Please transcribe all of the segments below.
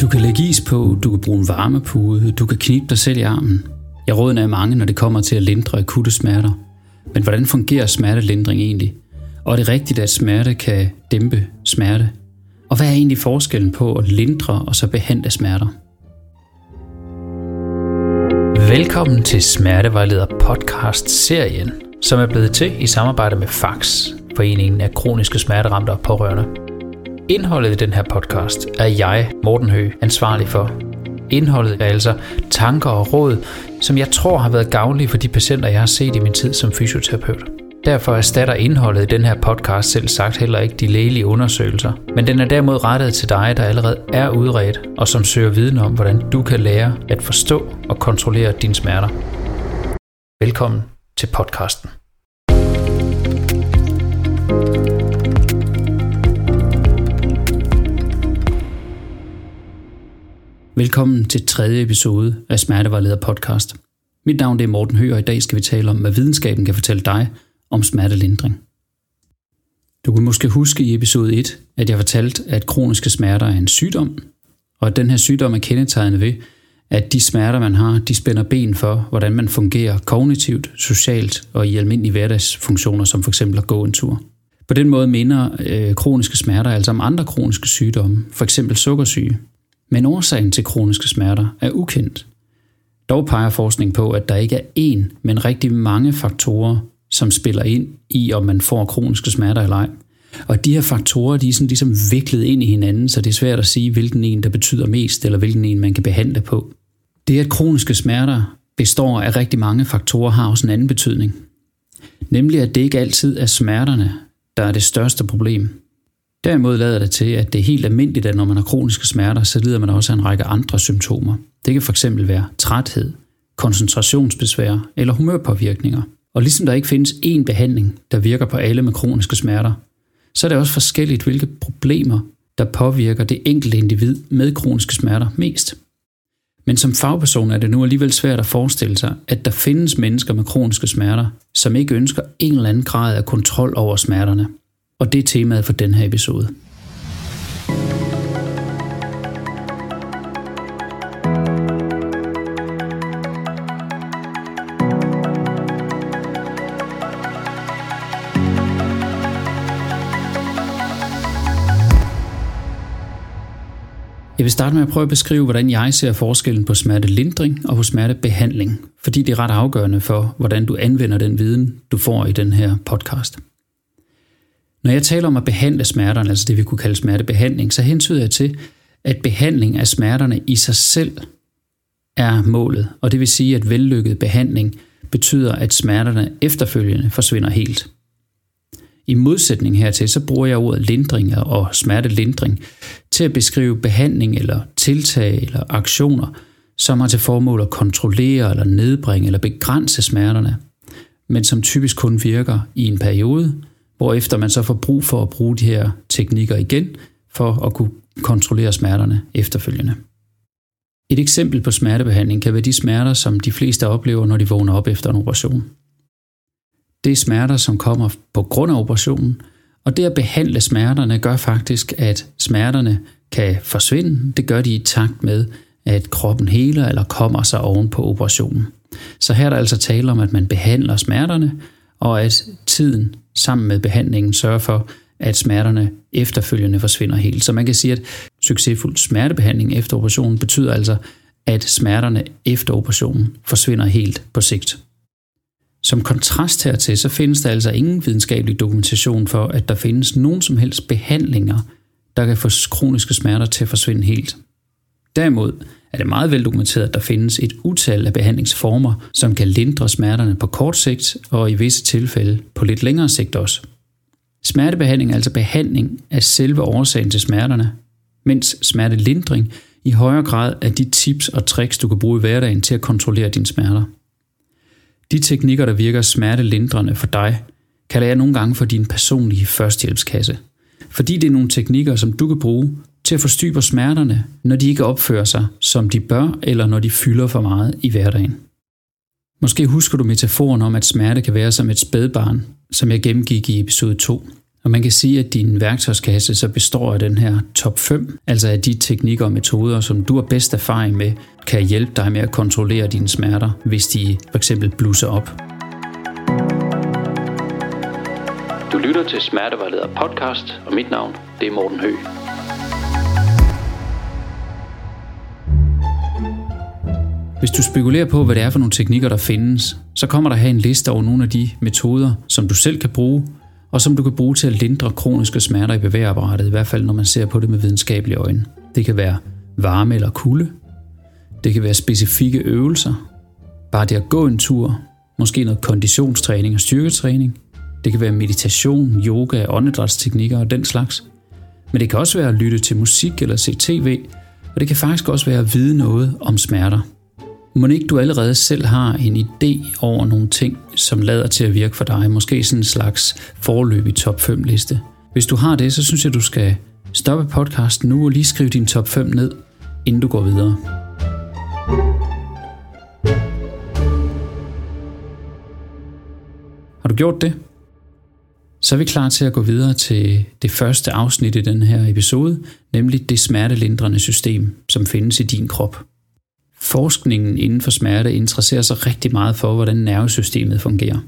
Du kan lægge is på, du kan bruge en varmepude, du kan knibe dig selv i armen. Jeg rådene er mange, når det kommer til at lindre akutte smerter. Men hvordan fungerer smertelindring egentlig? Og er det rigtigt, at smerte kan dæmpe smerte? Og hvad er egentlig forskellen på at lindre og så behandle smerter? Velkommen til Smertevejleder podcast-serien, som er blevet til i samarbejde med FAX, Foreningen af Kroniske Smerteramte og Pårørende. Indholdet i den her podcast er jeg, Morten Høgh, ansvarlig for. Indholdet er altså tanker og råd, som jeg tror har været gavnlige for de patienter, jeg har set i min tid som fysioterapeut. Derfor erstatter indholdet i den her podcast selv sagt heller ikke de lægelige undersøgelser, men den er derimod rettet til dig, der allerede er udredt og som søger viden om, hvordan du kan lære at forstå og kontrollere dine smerter. Velkommen til podcasten. Velkommen til tredje episode af Smertevejleder podcast. Mit navn er Morten Høgh, og i dag skal vi tale om, hvad videnskaben kan fortælle dig om smertelindring. Du kan måske huske i episode 1, at jeg fortalte, at kroniske smerter er en sygdom, og at den her sygdom er kendetegnet ved, at de smerter, man har, de spænder ben for, hvordan man fungerer kognitivt, socialt og i almindelige hverdagsfunktioner, som f.eks. at gå en tur. På den måde minder øh, kroniske smerter altså om andre kroniske sygdomme, f.eks. sukkersyge, men årsagen til kroniske smerter er ukendt. Dog peger forskning på, at der ikke er én, men rigtig mange faktorer, som spiller ind i, om man får kroniske smerter eller ej. Og de her faktorer, de er sådan ligesom viklet ind i hinanden, så det er svært at sige, hvilken en, der betyder mest, eller hvilken en, man kan behandle på. Det, at kroniske smerter består af rigtig mange faktorer, har også en anden betydning. Nemlig, at det ikke altid er smerterne, der er det største problem. Derimod lader det til, at det er helt almindeligt, at når man har kroniske smerter, så lider man også af en række andre symptomer. Det kan fx være træthed, koncentrationsbesvær eller humørpåvirkninger. Og ligesom der ikke findes én behandling, der virker på alle med kroniske smerter, så er det også forskelligt, hvilke problemer, der påvirker det enkelte individ med kroniske smerter mest. Men som fagperson er det nu alligevel svært at forestille sig, at der findes mennesker med kroniske smerter, som ikke ønsker en eller anden grad af kontrol over smerterne – og det er temaet for den her episode. Jeg vil starte med at prøve at beskrive, hvordan jeg ser forskellen på smertelindring og på smertebehandling, fordi det er ret afgørende for, hvordan du anvender den viden, du får i den her podcast. Når jeg taler om at behandle smerterne, altså det vi kunne kalde smertebehandling, så hentyder jeg til, at behandling af smerterne i sig selv er målet, og det vil sige, at vellykket behandling betyder, at smerterne efterfølgende forsvinder helt. I modsætning hertil, så bruger jeg ordet lindring og smertelindring til at beskrive behandling eller tiltag eller aktioner, som har til formål at kontrollere eller nedbringe eller begrænse smerterne, men som typisk kun virker i en periode, hvorefter man så får brug for at bruge de her teknikker igen, for at kunne kontrollere smerterne efterfølgende. Et eksempel på smertebehandling kan være de smerter, som de fleste oplever, når de vågner op efter en operation. Det er smerter, som kommer på grund af operationen, og det at behandle smerterne gør faktisk, at smerterne kan forsvinde. Det gør de i takt med, at kroppen heler eller kommer sig oven på operationen. Så her er der altså tale om, at man behandler smerterne, og at tiden sammen med behandlingen sørger for, at smerterne efterfølgende forsvinder helt. Så man kan sige, at succesfuld smertebehandling efter operationen betyder altså, at smerterne efter operationen forsvinder helt på sigt. Som kontrast hertil, så findes der altså ingen videnskabelig dokumentation for, at der findes nogen som helst behandlinger, der kan få kroniske smerter til at forsvinde helt. Derimod er det meget veldokumenteret, at der findes et utal af behandlingsformer, som kan lindre smerterne på kort sigt og i visse tilfælde på lidt længere sigt også. Smertebehandling er altså behandling af selve årsagen til smerterne, mens smertelindring i højere grad er de tips og tricks, du kan bruge i hverdagen til at kontrollere dine smerter. De teknikker, der virker smertelindrende for dig, kalder jeg nogle gange for din personlige førstehjælpskasse. Fordi det er nogle teknikker, som du kan bruge til at forstyrre smerterne, når de ikke opfører sig, som de bør, eller når de fylder for meget i hverdagen. Måske husker du metaforen om, at smerte kan være som et spædbarn, som jeg gennemgik i episode 2. Og man kan sige, at din værktøjskasse så består af den her top 5, altså af de teknikker og metoder, som du har bedst erfaring med, kan hjælpe dig med at kontrollere dine smerter, hvis de f.eks. blusser op. Du lytter til Smertevejleder podcast, og mit navn det er Morten Høgh. Hvis du spekulerer på, hvad det er for nogle teknikker, der findes, så kommer der her en liste over nogle af de metoder, som du selv kan bruge, og som du kan bruge til at lindre kroniske smerter i bevægeapparatet, i hvert fald når man ser på det med videnskabelige øjne. Det kan være varme eller kulde. Det kan være specifikke øvelser. Bare det at gå en tur. Måske noget konditionstræning og styrketræning. Det kan være meditation, yoga, åndedrætsteknikker og den slags. Men det kan også være at lytte til musik eller se tv, og det kan faktisk også være at vide noget om smerter. Må ikke du allerede selv har en idé over nogle ting, som lader til at virke for dig? Måske sådan en slags forløb i top 5 liste. Hvis du har det, så synes jeg, du skal stoppe podcasten nu og lige skrive din top 5 ned, inden du går videre. Har du gjort det? Så er vi klar til at gå videre til det første afsnit i den her episode, nemlig det smertelindrende system, som findes i din krop. Forskningen inden for smerte interesserer sig rigtig meget for, hvordan nervesystemet fungerer.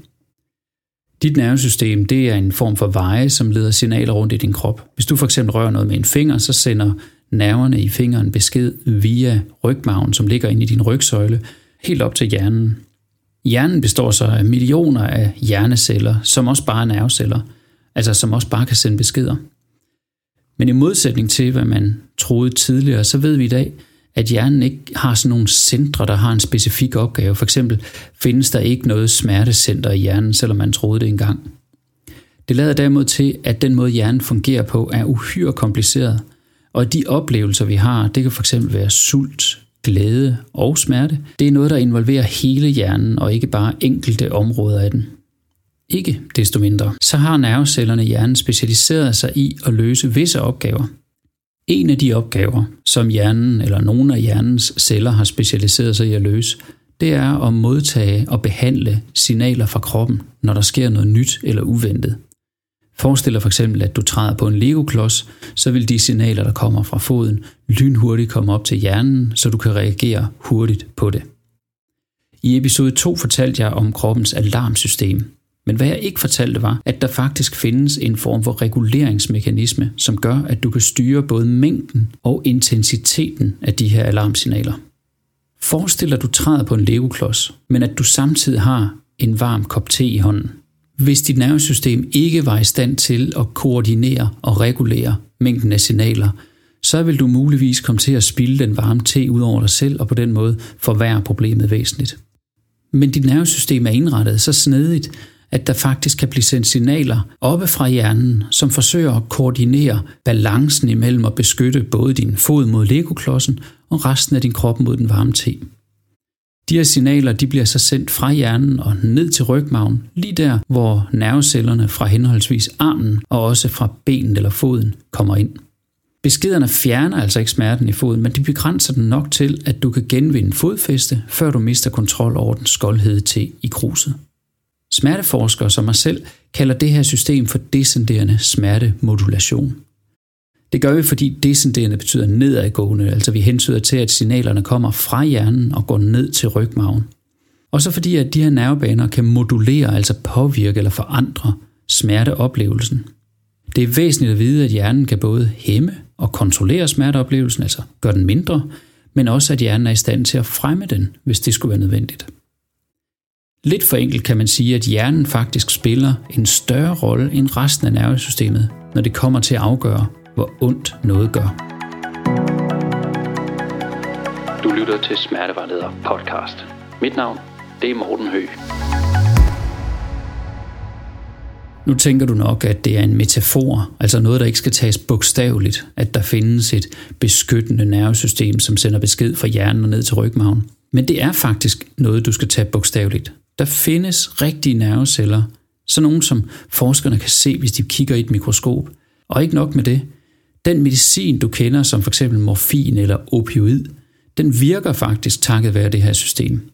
Dit nervesystem det er en form for veje, som leder signaler rundt i din krop. Hvis du for eksempel rører noget med en finger, så sender nerverne i fingeren besked via rygmagen, som ligger inde i din rygsøjle, helt op til hjernen. Hjernen består så af millioner af hjerneceller, som også bare er nerveceller, altså som også bare kan sende beskeder. Men i modsætning til, hvad man troede tidligere, så ved vi i dag, at hjernen ikke har sådan nogle centre, der har en specifik opgave. For eksempel findes der ikke noget smertecenter i hjernen, selvom man troede det engang. Det lader derimod til, at den måde hjernen fungerer på er uhyre kompliceret, og de oplevelser vi har, det kan fx være sult, glæde og smerte, det er noget, der involverer hele hjernen og ikke bare enkelte områder af den. Ikke desto mindre, så har nervecellerne i hjernen specialiseret sig i at løse visse opgaver. En af de opgaver, som hjernen eller nogle af hjernens celler har specialiseret sig i at løse, det er at modtage og behandle signaler fra kroppen, når der sker noget nyt eller uventet. Forestil dig for eksempel, at du træder på en legoklods, så vil de signaler, der kommer fra foden, lynhurtigt komme op til hjernen, så du kan reagere hurtigt på det. I episode 2 fortalte jeg om kroppens alarmsystem, men hvad jeg ikke fortalte var, at der faktisk findes en form for reguleringsmekanisme, som gør, at du kan styre både mængden og intensiteten af de her alarmsignaler. Forestil dig, at du træder på en legoklods, men at du samtidig har en varm kop te i hånden. Hvis dit nervesystem ikke var i stand til at koordinere og regulere mængden af signaler, så vil du muligvis komme til at spilde den varme te ud over dig selv og på den måde forværre problemet væsentligt. Men dit nervesystem er indrettet så snedigt, at der faktisk kan blive sendt signaler oppe fra hjernen, som forsøger at koordinere balancen imellem at beskytte både din fod mod legoklodsen og resten af din krop mod den varme te. De her signaler de bliver så sendt fra hjernen og ned til rygmagen, lige der, hvor nervecellerne fra henholdsvis armen og også fra benet eller foden kommer ind. Beskederne fjerner altså ikke smerten i foden, men de begrænser den nok til, at du kan genvinde fodfæste, før du mister kontrol over den skoldhede te i kruset. Smerteforskere som mig selv kalder det her system for descenderende smertemodulation. Det gør vi, fordi descenderende betyder nedadgående, altså vi hensyder til, at signalerne kommer fra hjernen og går ned til rygmagen. Og så fordi, at de her nervebaner kan modulere, altså påvirke eller forandre smerteoplevelsen. Det er væsentligt at vide, at hjernen kan både hæmme og kontrollere smerteoplevelsen, altså gøre den mindre, men også at hjernen er i stand til at fremme den, hvis det skulle være nødvendigt. Lidt for enkelt kan man sige, at hjernen faktisk spiller en større rolle end resten af nervesystemet, når det kommer til at afgøre, hvor ondt noget gør. Du lytter til Smertevejleder podcast. Mit navn, det er Morten Hø. Nu tænker du nok, at det er en metafor, altså noget, der ikke skal tages bogstaveligt, at der findes et beskyttende nervesystem, som sender besked fra hjernen og ned til rygmagen. Men det er faktisk noget, du skal tage bogstaveligt. Der findes rigtige nerveceller, sådan nogle som forskerne kan se, hvis de kigger i et mikroskop. Og ikke nok med det, den medicin, du kender, som f.eks. morfin eller opioid, den virker faktisk takket være det her system.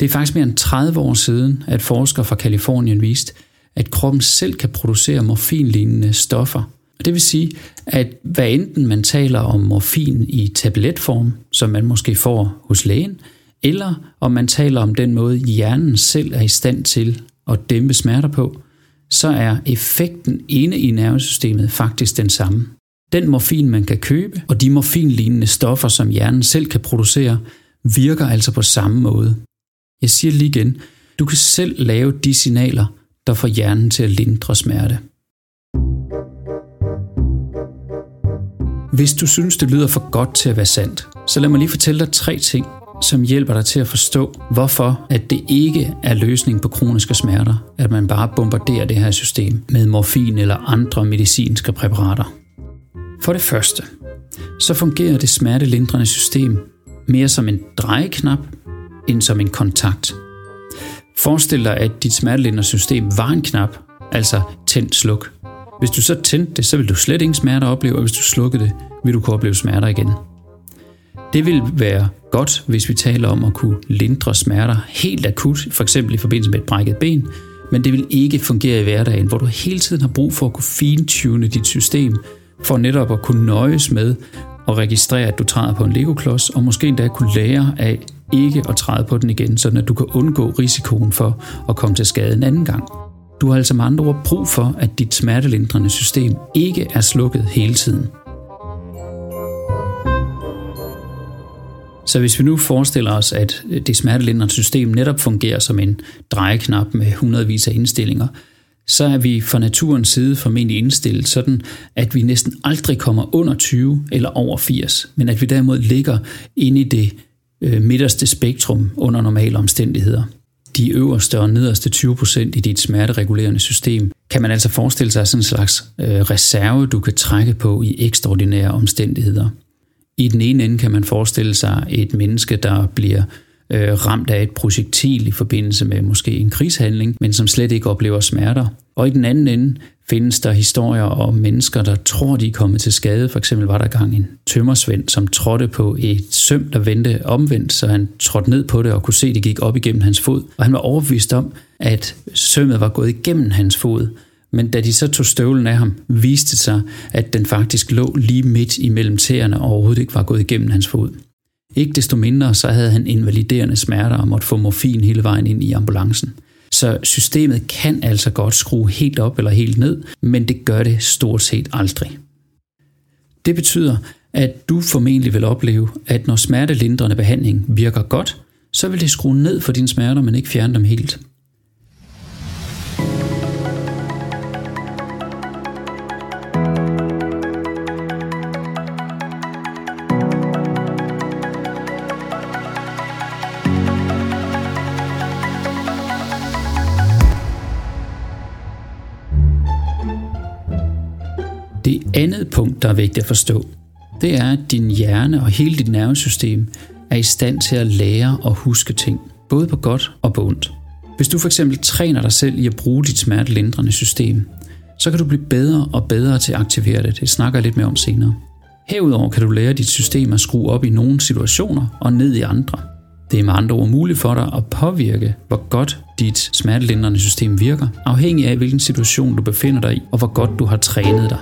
Det er faktisk mere end 30 år siden, at forskere fra Kalifornien viste, at kroppen selv kan producere morfinlignende stoffer. Det vil sige, at hvad enten man taler om morfin i tabletform, som man måske får hos lægen, eller om man taler om den måde, hjernen selv er i stand til at dæmpe smerter på, så er effekten inde i nervesystemet faktisk den samme. Den morfin, man kan købe, og de morfinlignende stoffer, som hjernen selv kan producere, virker altså på samme måde. Jeg siger lige igen, du kan selv lave de signaler, der får hjernen til at lindre smerte. Hvis du synes, det lyder for godt til at være sandt, så lad mig lige fortælle dig tre ting, som hjælper dig til at forstå, hvorfor at det ikke er løsning på kroniske smerter, at man bare bombarderer det her system med morfin eller andre medicinske præparater. For det første, så fungerer det smertelindrende system mere som en drejeknap end som en kontakt. Forestil dig, at dit smertelindrende system var en knap, altså tænd sluk. Hvis du så tændte det, så vil du slet ingen smerter opleve, og hvis du slukkede det, vil du kunne opleve smerter igen. Det vil være godt, hvis vi taler om at kunne lindre smerter helt akut, for eksempel i forbindelse med et brækket ben, men det vil ikke fungere i hverdagen, hvor du hele tiden har brug for at kunne fintune dit system, for netop at kunne nøjes med at registrere, at du træder på en Lego-klods, og måske endda kunne lære af ikke at træde på den igen, så at du kan undgå risikoen for at komme til skade en anden gang. Du har altså med andre ord brug for, at dit smertelindrende system ikke er slukket hele tiden. Så hvis vi nu forestiller os, at det smertelindrende system netop fungerer som en drejeknap med hundredvis af indstillinger, så er vi fra naturens side formentlig indstillet sådan, at vi næsten aldrig kommer under 20 eller over 80, men at vi derimod ligger inde i det øh, midterste spektrum under normale omstændigheder. De øverste og nederste 20% i dit smerteregulerende system kan man altså forestille sig sådan en slags øh, reserve, du kan trække på i ekstraordinære omstændigheder. I den ene ende kan man forestille sig et menneske, der bliver øh, ramt af et projektil i forbindelse med måske en krigshandling, men som slet ikke oplever smerter. Og i den anden ende findes der historier om mennesker, der tror, de er kommet til skade. For eksempel var der gang en tømmersvend, som trådte på et søm, der vendte omvendt, så han trådte ned på det og kunne se, at det gik op igennem hans fod. Og han var overbevist om, at sømmet var gået igennem hans fod. Men da de så tog støvlen af ham, viste det sig, at den faktisk lå lige midt imellem tæerne og overhovedet ikke var gået igennem hans fod. Ikke desto mindre så havde han invaliderende smerter og måtte få morfin hele vejen ind i ambulancen. Så systemet kan altså godt skrue helt op eller helt ned, men det gør det stort set aldrig. Det betyder, at du formentlig vil opleve, at når smertelindrende behandling virker godt, så vil det skrue ned for dine smerter, men ikke fjerne dem helt. Andet punkt, der er vigtigt at forstå, det er, at din hjerne og hele dit nervesystem er i stand til at lære og huske ting, både på godt og på ondt. Hvis du for eksempel træner dig selv i at bruge dit smertelindrende system, så kan du blive bedre og bedre til at aktivere det. Det snakker jeg lidt mere om senere. Herudover kan du lære dit system at skrue op i nogle situationer og ned i andre. Det er med andre ord muligt for dig at påvirke, hvor godt dit smertelindrende system virker, afhængig af hvilken situation du befinder dig i, og hvor godt du har trænet dig.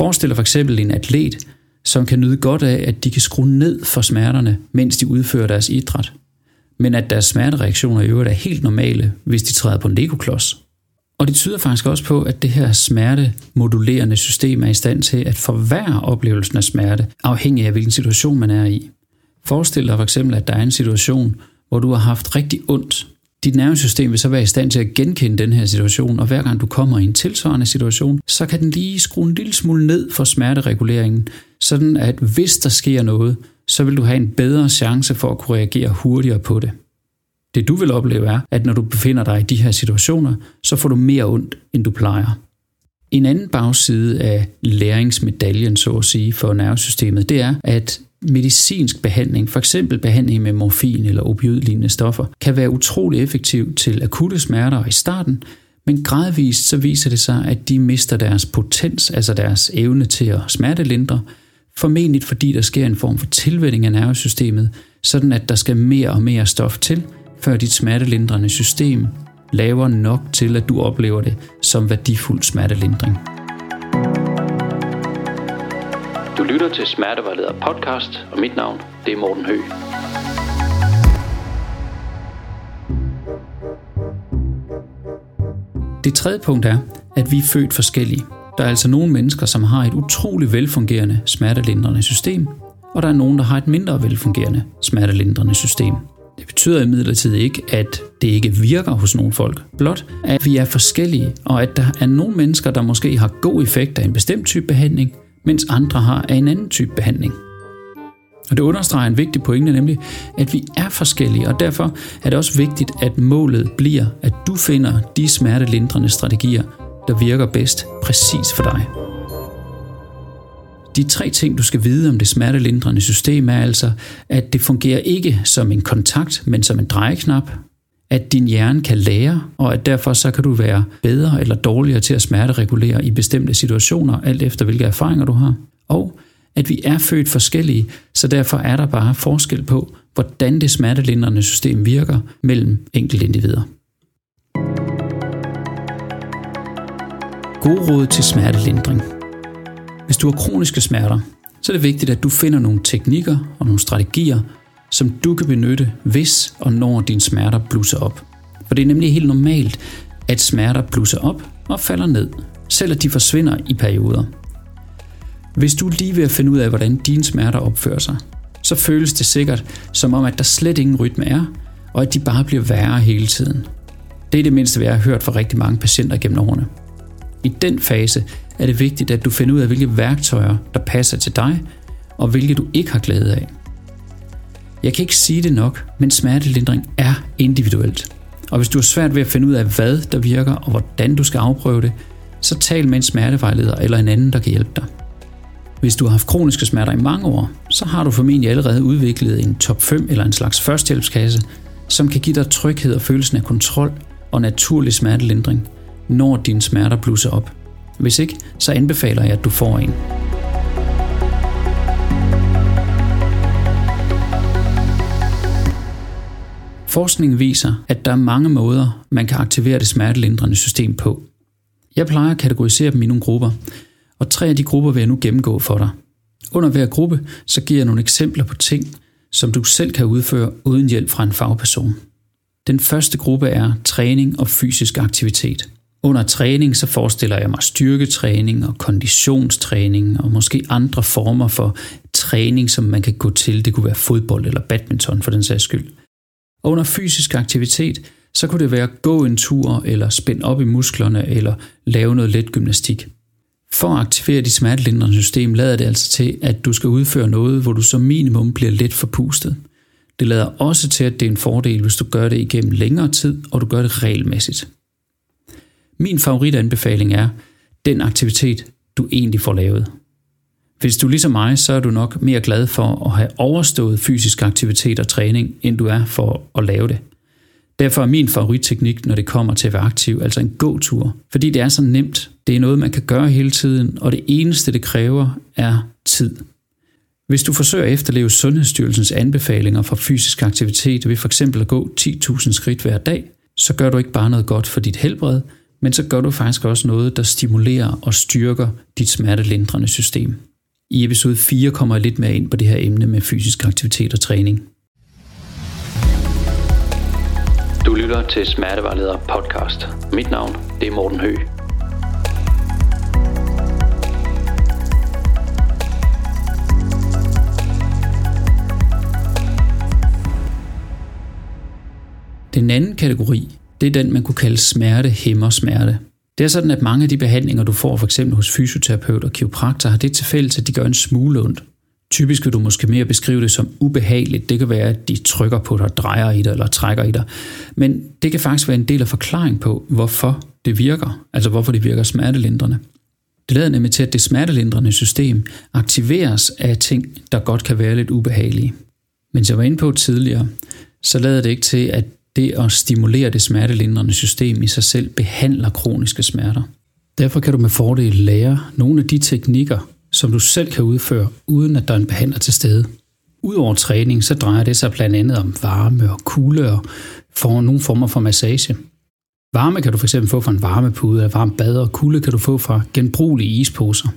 Forestil dig for eksempel en atlet, som kan nyde godt af, at de kan skrue ned for smerterne, mens de udfører deres idræt, men at deres smertereaktioner i øvrigt er helt normale, hvis de træder på en legoklods. Og det tyder faktisk også på, at det her smertemodulerende system er i stand til at forværre oplevelsen af smerte, afhængig af hvilken situation man er i. Forestil dig for eksempel, at der er en situation, hvor du har haft rigtig ondt, dit nervesystem vil så være i stand til at genkende den her situation, og hver gang du kommer i en tilsvarende situation, så kan den lige skrue en lille smule ned for smertereguleringen, sådan at hvis der sker noget, så vil du have en bedre chance for at kunne reagere hurtigere på det. Det du vil opleve er, at når du befinder dig i de her situationer, så får du mere ondt, end du plejer. En anden bagside af læringsmedaljen, så at sige, for nervesystemet, det er, at medicinsk behandling, for eksempel behandling med morfin eller opioidlignende stoffer, kan være utrolig effektiv til akutte smerter i starten, men gradvist så viser det sig, at de mister deres potens, altså deres evne til at smertelindre, formentlig fordi der sker en form for tilvænding af nervesystemet, sådan at der skal mere og mere stof til, før dit smertelindrende system laver nok til, at du oplever det som værdifuld smertelindring. Du lytter til Smertevejleder podcast, og mit navn det er Morten Høgh. Det tredje punkt er, at vi er født forskellige. Der er altså nogle mennesker, som har et utroligt velfungerende smertelindrende system, og der er nogen, der har et mindre velfungerende smertelindrende system. Det betyder imidlertid ikke, at det ikke virker hos nogle folk. Blot, at vi er forskellige, og at der er nogle mennesker, der måske har god effekt af en bestemt type behandling, mens andre har af en anden type behandling. Og det understreger en vigtig pointe, nemlig at vi er forskellige, og derfor er det også vigtigt, at målet bliver, at du finder de smertelindrende strategier, der virker bedst præcis for dig. De tre ting, du skal vide om det smertelindrende system, er altså, at det fungerer ikke som en kontakt, men som en drejeknap, at din hjerne kan lære, og at derfor så kan du være bedre eller dårligere til at smerteregulere i bestemte situationer, alt efter hvilke erfaringer du har, og at vi er født forskellige, så derfor er der bare forskel på, hvordan det smertelindrende system virker mellem enkelte individer. God råd til smertelindring. Hvis du har kroniske smerter, så er det vigtigt, at du finder nogle teknikker og nogle strategier, som du kan benytte, hvis og når dine smerter blusser op. For det er nemlig helt normalt, at smerter blusser op og falder ned, selv at de forsvinder i perioder. Hvis du er lige ved at finde ud af, hvordan dine smerter opfører sig, så føles det sikkert som om, at der slet ingen rytme er, og at de bare bliver værre hele tiden. Det er det mindste, hvad jeg har hørt fra rigtig mange patienter gennem årene. I den fase er det vigtigt, at du finder ud af, hvilke værktøjer, der passer til dig, og hvilke du ikke har glæde af. Jeg kan ikke sige det nok, men smertelindring er individuelt. Og hvis du har svært ved at finde ud af, hvad der virker og hvordan du skal afprøve det, så tal med en smertevejleder eller en anden, der kan hjælpe dig. Hvis du har haft kroniske smerter i mange år, så har du formentlig allerede udviklet en top 5 eller en slags førstehjælpskasse, som kan give dig tryghed og følelsen af kontrol og naturlig smertelindring, når dine smerter blusser op. Hvis ikke, så anbefaler jeg, at du får en. Forskningen viser, at der er mange måder, man kan aktivere det smertelindrende system på. Jeg plejer at kategorisere dem i nogle grupper, og tre af de grupper vil jeg nu gennemgå for dig. Under hver gruppe, så giver jeg nogle eksempler på ting, som du selv kan udføre uden hjælp fra en fagperson. Den første gruppe er træning og fysisk aktivitet. Under træning så forestiller jeg mig styrketræning og konditionstræning og måske andre former for træning, som man kan gå til. Det kunne være fodbold eller badminton for den sags skyld. Og under fysisk aktivitet, så kunne det være at gå en tur eller spænde op i musklerne eller lave noget let gymnastik. For at aktivere dit smertelindrende system lader det altså til, at du skal udføre noget, hvor du som minimum bliver let forpustet. Det lader også til, at det er en fordel, hvis du gør det igennem længere tid, og du gør det regelmæssigt. Min favoritanbefaling er den aktivitet, du egentlig får lavet. Hvis du ligesom mig, så er du nok mere glad for at have overstået fysisk aktivitet og træning, end du er for at lave det. Derfor er min favoritteknik, når det kommer til at være aktiv, altså en gåtur. Fordi det er så nemt. Det er noget, man kan gøre hele tiden, og det eneste, det kræver, er tid. Hvis du forsøger at efterleve Sundhedsstyrelsens anbefalinger for fysisk aktivitet ved for eksempel at gå 10.000 skridt hver dag, så gør du ikke bare noget godt for dit helbred, men så gør du faktisk også noget, der stimulerer og styrker dit smertelindrende system. I episode 4 kommer jeg lidt mere ind på det her emne med fysisk aktivitet og træning. Du lytter til Smertevejleder podcast. Mit navn det er Morten Høgh. Den anden kategori, det er den, man kunne kalde smerte hæmmer smerte. Det er sådan, at mange af de behandlinger, du får for eksempel hos fysioterapeut og kiropraktor, har det til fælles, at de gør en smule ondt. Typisk vil du måske mere beskrive det som ubehageligt. Det kan være, at de trykker på dig, drejer i dig eller trækker i dig. Men det kan faktisk være en del af forklaring på, hvorfor det virker. Altså hvorfor det virker smertelindrende. Det lader nemlig til, at det smertelindrende system aktiveres af ting, der godt kan være lidt ubehagelige. Men som jeg var inde på tidligere, så lader det ikke til, at det at stimulere det smertelindrende system i sig selv behandler kroniske smerter. Derfor kan du med fordel lære nogle af de teknikker, som du selv kan udføre, uden at der er en behandler til stede. Udover træning, så drejer det sig blandt andet om varme og kulde og for nogle former for massage. Varme kan du fx få fra en varmepude, varmt bad, og kulde kan du få fra genbrugelige isposer.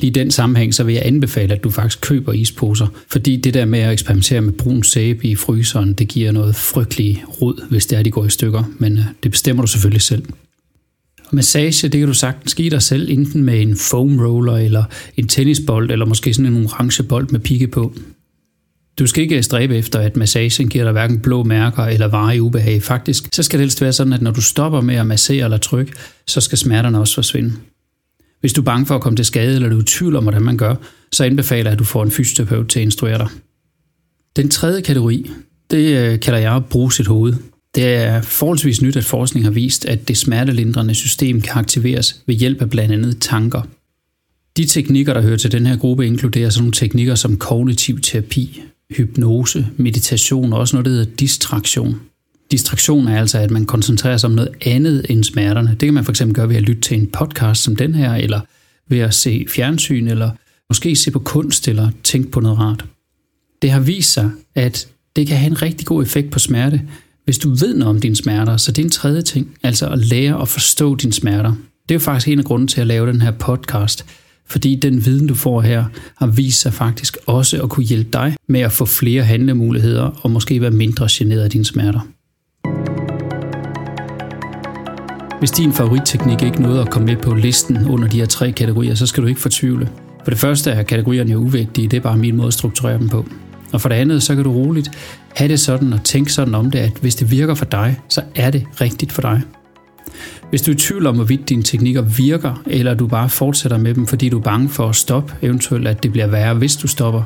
Lige i den sammenhæng, så vil jeg anbefale, at du faktisk køber isposer, fordi det der med at eksperimentere med brun sæbe i fryseren, det giver noget frygtelig rod, hvis det er, de går i stykker, men øh, det bestemmer du selvfølgelig selv. Og massage, det kan du sagtens give dig selv, enten med en foam roller, eller en tennisbold, eller måske sådan en orange bold med pigge på. Du skal ikke stræbe efter, at massagen giver dig hverken blå mærker eller varige ubehag. Faktisk, så skal det helst være sådan, at når du stopper med at massere eller trykke, så skal smerterne også forsvinde. Hvis du er bange for at komme til skade, eller du er i tvivl om, hvordan man gør, så anbefaler jeg, at du får en fysioterapeut til at instruere dig. Den tredje kategori, det øh, kalder jeg at bruge sit hoved. Det er forholdsvis nyt, at forskning har vist, at det smertelindrende system kan aktiveres ved hjælp af blandt andet tanker. De teknikker, der hører til den her gruppe, inkluderer sådan nogle teknikker som kognitiv terapi, hypnose, meditation og også noget, der hedder distraktion. Distraktion er altså, at man koncentrerer sig om noget andet end smerterne. Det kan man fx gøre ved at lytte til en podcast som den her, eller ved at se fjernsyn, eller måske se på kunst, eller tænke på noget rart. Det har vist sig, at det kan have en rigtig god effekt på smerte, hvis du ved noget om dine smerter. Så det er en tredje ting, altså at lære at forstå dine smerter. Det er jo faktisk en af grunden til at lave den her podcast, fordi den viden, du får her, har vist sig faktisk også at kunne hjælpe dig med at få flere handlemuligheder og måske være mindre generet af dine smerter. Hvis din favoritteknik ikke nåede at komme med på listen under de her tre kategorier, så skal du ikke fortvivle. For det første er kategorierne jo uvægtige, det er bare min måde at strukturere dem på. Og for det andet, så kan du roligt have det sådan og tænke sådan om det, at hvis det virker for dig, så er det rigtigt for dig. Hvis du er i tvivl om, hvorvidt dine teknikker virker, eller du bare fortsætter med dem, fordi du er bange for at stoppe, eventuelt at det bliver værre, hvis du stopper,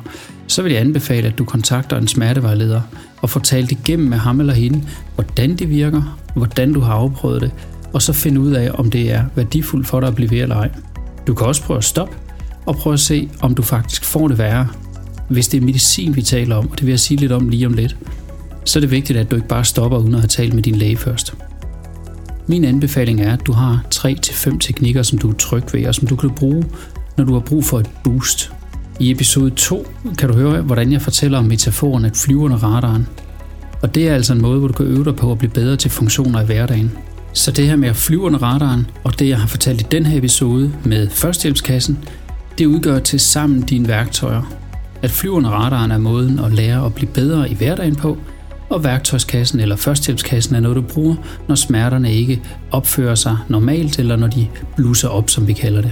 så vil jeg anbefale, at du kontakter en smertevejleder og får talt igennem med ham eller hende, hvordan det virker, hvordan du har afprøvet det, og så finde ud af, om det er værdifuldt for dig at blive ved eller ej. Du kan også prøve at stoppe og prøve at se, om du faktisk får det værre. Hvis det er medicin, vi taler om, og det vil jeg sige lidt om lige om lidt, så er det vigtigt, at du ikke bare stopper uden at have talt med din læge først. Min anbefaling er, at du har 3-5 teknikker, som du er tryg ved, og som du kan bruge, når du har brug for et boost. I episode 2 kan du høre, hvordan jeg fortæller om metaforen at flyve under radaren. Og det er altså en måde, hvor du kan øve dig på at blive bedre til funktioner i hverdagen. Så det her med at flyve under radaren, og det jeg har fortalt i den her episode med førstehjælpskassen, det udgør til sammen dine værktøjer. At flyve under radaren er måden at lære at blive bedre i hverdagen på, og værktøjskassen eller førstehjælpskassen er noget, du bruger, når smerterne ikke opfører sig normalt, eller når de blusser op, som vi kalder det.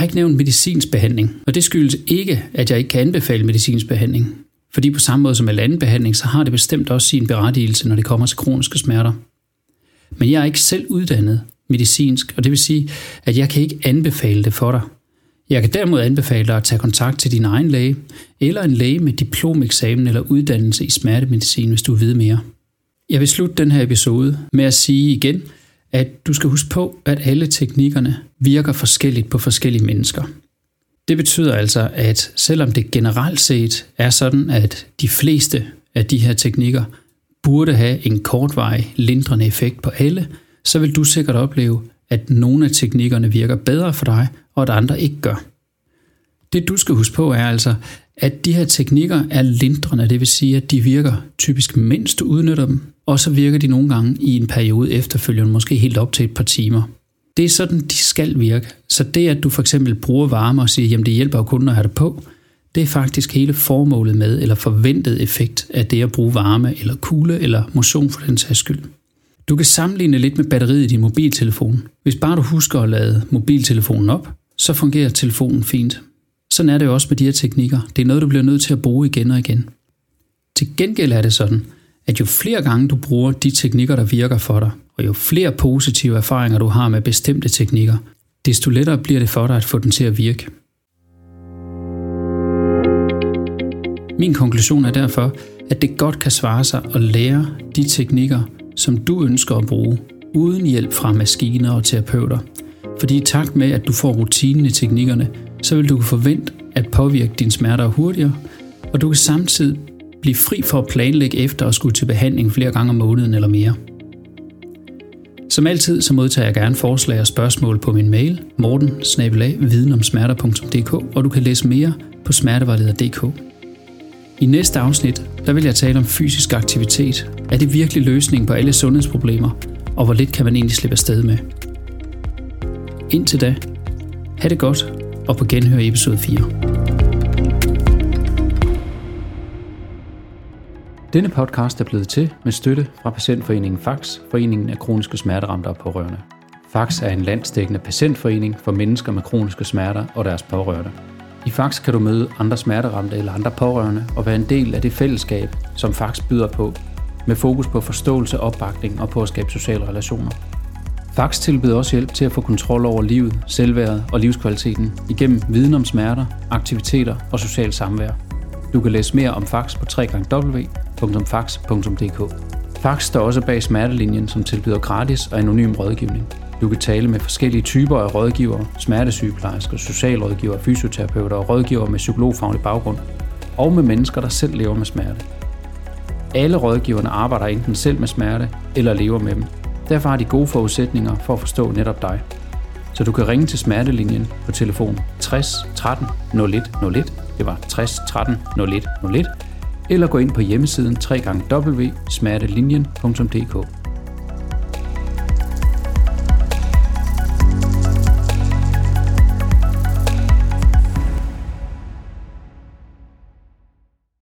Har ikke nævnt medicinsk behandling, og det skyldes ikke, at jeg ikke kan anbefale medicinsk behandling. Fordi på samme måde som al anden behandling, så har det bestemt også sin berettigelse, når det kommer til kroniske smerter. Men jeg er ikke selv uddannet medicinsk, og det vil sige, at jeg kan ikke anbefale det for dig. Jeg kan derimod anbefale dig at tage kontakt til din egen læge, eller en læge med diplomeksamen eller uddannelse i smertemedicin, hvis du vil mere. Jeg vil slutte den her episode med at sige igen, at du skal huske på, at alle teknikkerne virker forskelligt på forskellige mennesker. Det betyder altså, at selvom det generelt set er sådan, at de fleste af de her teknikker burde have en kortvarig lindrende effekt på alle, så vil du sikkert opleve, at nogle af teknikkerne virker bedre for dig, og at andre ikke gør. Det du skal huske på er altså, at de her teknikker er lindrende, det vil sige, at de virker typisk mens du udnytter dem, og så virker de nogle gange i en periode efterfølgende, måske helt op til et par timer. Det er sådan, de skal virke. Så det, at du for eksempel bruger varme og siger, jamen det hjælper jo kun at have det på, det er faktisk hele formålet med, eller forventet effekt af det at bruge varme, eller kulde, eller motion for den sags skyld. Du kan sammenligne lidt med batteriet i din mobiltelefon. Hvis bare du husker at lade mobiltelefonen op, så fungerer telefonen fint. Sådan er det jo også med de her teknikker. Det er noget, du bliver nødt til at bruge igen og igen. Til gengæld er det sådan, at jo flere gange du bruger de teknikker, der virker for dig, og jo flere positive erfaringer du har med bestemte teknikker, desto lettere bliver det for dig at få den til at virke. Min konklusion er derfor, at det godt kan svare sig at lære de teknikker, som du ønsker at bruge, uden hjælp fra maskiner og terapeuter. Fordi i takt med, at du får rutinen i teknikkerne, så vil du kunne forvente at påvirke dine smerter hurtigere, og du kan samtidig blive fri for at planlægge efter at skulle til behandling flere gange om måneden eller mere. Som altid så modtager jeg gerne forslag og spørgsmål på min mail morten og du kan læse mere på smertevejleder.dk. I næste afsnit, der vil jeg tale om fysisk aktivitet. Er det virkelig løsningen på alle sundhedsproblemer, og hvor lidt kan man egentlig slippe afsted med? Indtil da, ha' det godt, og på genhør i episode 4. Denne podcast er blevet til med støtte fra Patientforeningen Fax, Foreningen af Kroniske Smerteramte og Pårørende. Fax er en landsdækkende patientforening for mennesker med kroniske smerter og deres pårørende. I Fax kan du møde andre smerteramte eller andre pårørende og være en del af det fællesskab, som Fax byder på, med fokus på forståelse, opbakning og på at skabe sociale relationer. Fax tilbyder også hjælp til at få kontrol over livet, selvværdet og livskvaliteten igennem viden om smerter, aktiviteter og socialt samvær. Du kan læse mere om Fax på www.fax.dk. Fax står også bag Smertelinjen, som tilbyder gratis og anonym rådgivning. Du kan tale med forskellige typer af rådgivere, smertesygeplejersker, socialrådgivere, fysioterapeuter og rådgivere med psykologfaglig baggrund, og med mennesker, der selv lever med smerte. Alle rådgiverne arbejder enten selv med smerte eller lever med dem. Derfor har de gode forudsætninger for at forstå netop dig. Så du kan ringe til smertelinjen på telefon 60 13 01 01, det var 60 13 01 01, eller gå ind på hjemmesiden www.smertelinjen.dk.